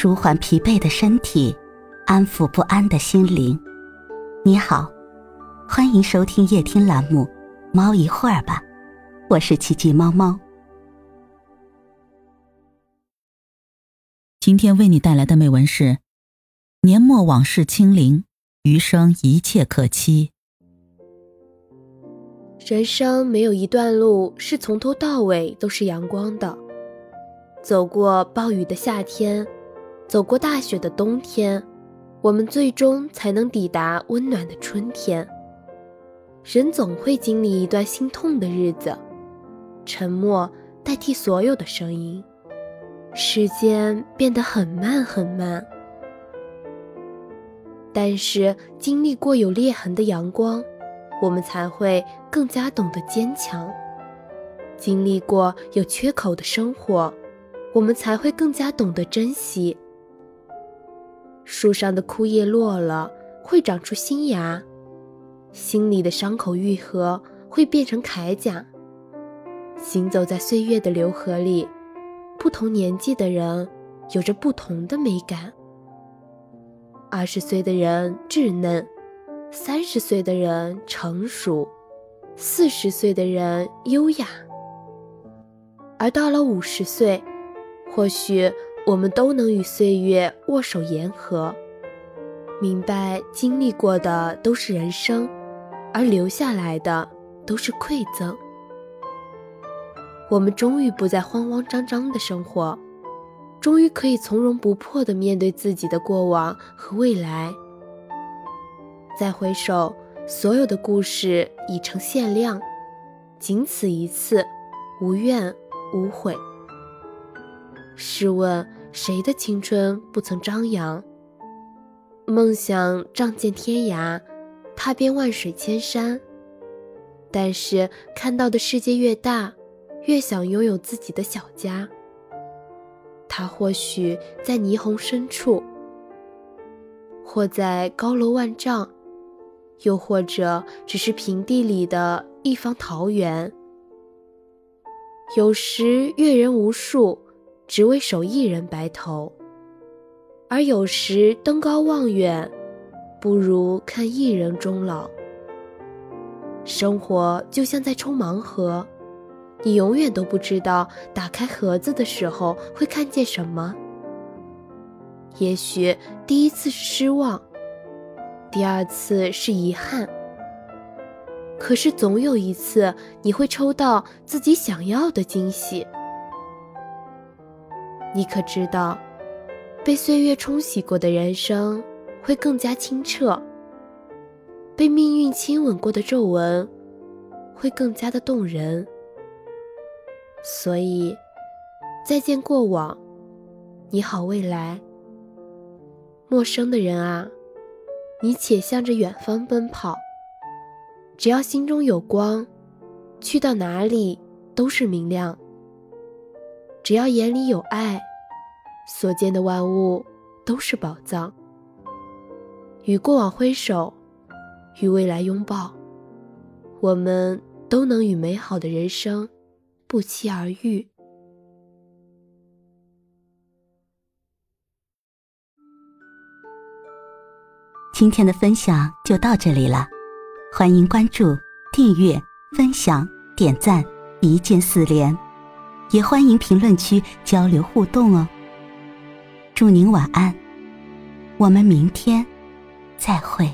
舒缓疲惫的身体，安抚不安的心灵。你好，欢迎收听夜听栏目《猫一会儿吧》，我是奇迹猫猫。今天为你带来的美文是：年末往事清零，余生一切可期。人生没有一段路是从头到尾都是阳光的。走过暴雨的夏天，走过大雪的冬天，我们最终才能抵达温暖的春天。人总会经历一段心痛的日子，沉默代替所有的声音，时间变得很慢很慢。但是经历过有裂痕的阳光。我们才会更加懂得坚强。经历过有缺口的生活，我们才会更加懂得珍惜。树上的枯叶落了，会长出新芽；心里的伤口愈合，会变成铠甲。行走在岁月的流河里，不同年纪的人有着不同的美感。二十岁的人稚嫩。三十岁的人成熟，四十岁的人优雅，而到了五十岁，或许我们都能与岁月握手言和，明白经历过的都是人生，而留下来的都是馈赠。我们终于不再慌慌张张的生活，终于可以从容不迫地面对自己的过往和未来。再回首，所有的故事已成限量，仅此一次，无怨无悔。试问谁的青春不曾张扬？梦想仗剑天涯，踏遍万水千山。但是看到的世界越大，越想拥有自己的小家。它或许在霓虹深处，或在高楼万丈。又或者只是平地里的一方桃源，有时阅人无数，只为守一人白头；而有时登高望远，不如看一人终老。生活就像在抽盲盒，你永远都不知道打开盒子的时候会看见什么。也许第一次是失望。第二次是遗憾，可是总有一次你会抽到自己想要的惊喜。你可知道，被岁月冲洗过的人生会更加清澈，被命运亲吻过的皱纹会更加的动人。所以，再见过往，你好未来。陌生的人啊。你且向着远方奔跑，只要心中有光，去到哪里都是明亮；只要眼里有爱，所见的万物都是宝藏。与过往挥手，与未来拥抱，我们都能与美好的人生不期而遇。今天的分享就到这里了，欢迎关注、订阅、分享、点赞，一键四连，也欢迎评论区交流互动哦。祝您晚安，我们明天再会。